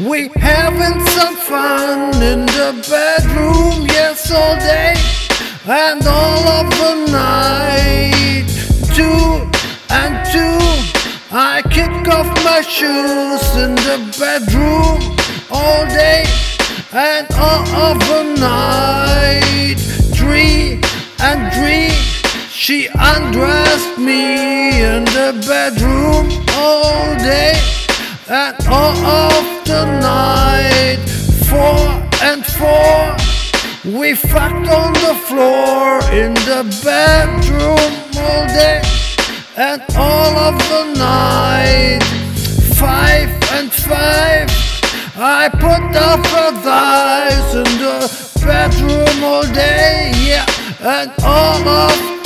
We having some fun in the bedroom, yes, all day and all of the night. Two and two, I kick off my shoes in the bedroom all day and all of the night. Three and three, she undressed me in the bedroom all day and all of the night. Four and four, we fucked on the floor in the bedroom all day and all of the night. Five and five, I put up her in the bedroom all day, yeah, and all of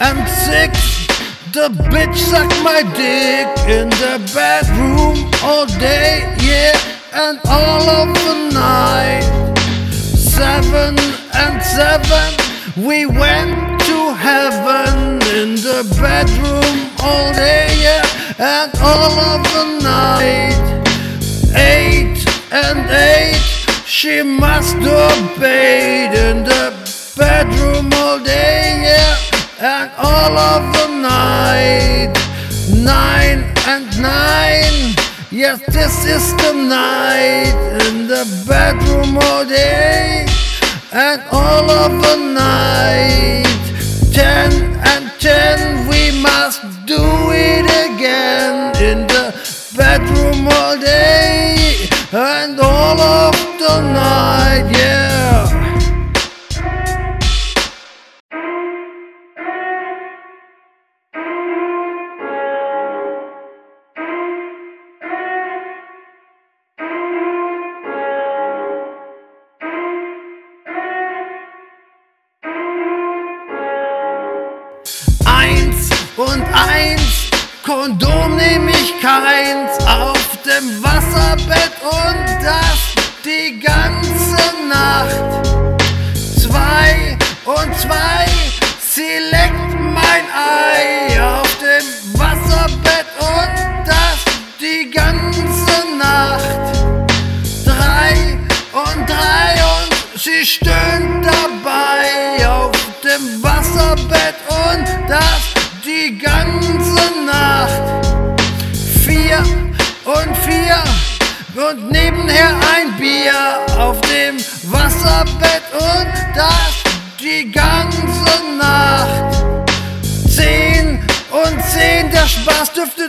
And six, the bitch sucked my dick in the bedroom all day, yeah, and all of the night. Seven and seven, we went to heaven in the bedroom all day, yeah, and all of the night. Eight and eight, she masturbated in the bedroom all of the night. Nine and nine, yes, this is the night in the bedroom all day, and all of the night. Ten and ten, we must do it again in the bedroom all day and all eins, Kondom nehm ich keins auf dem Wasserbett und das die ganze Nacht. Zwei und zwei, sie leckt mein Ei auf dem Wasserbett und das die ganze Nacht. Drei und drei und sie stöhnt dabei auf dem Wasserbett und das die ganze Nacht. Vier und vier und nebenher ein Bier auf dem Wasserbett und das die ganze Nacht. Zehn und zehn, der Spaß dürfte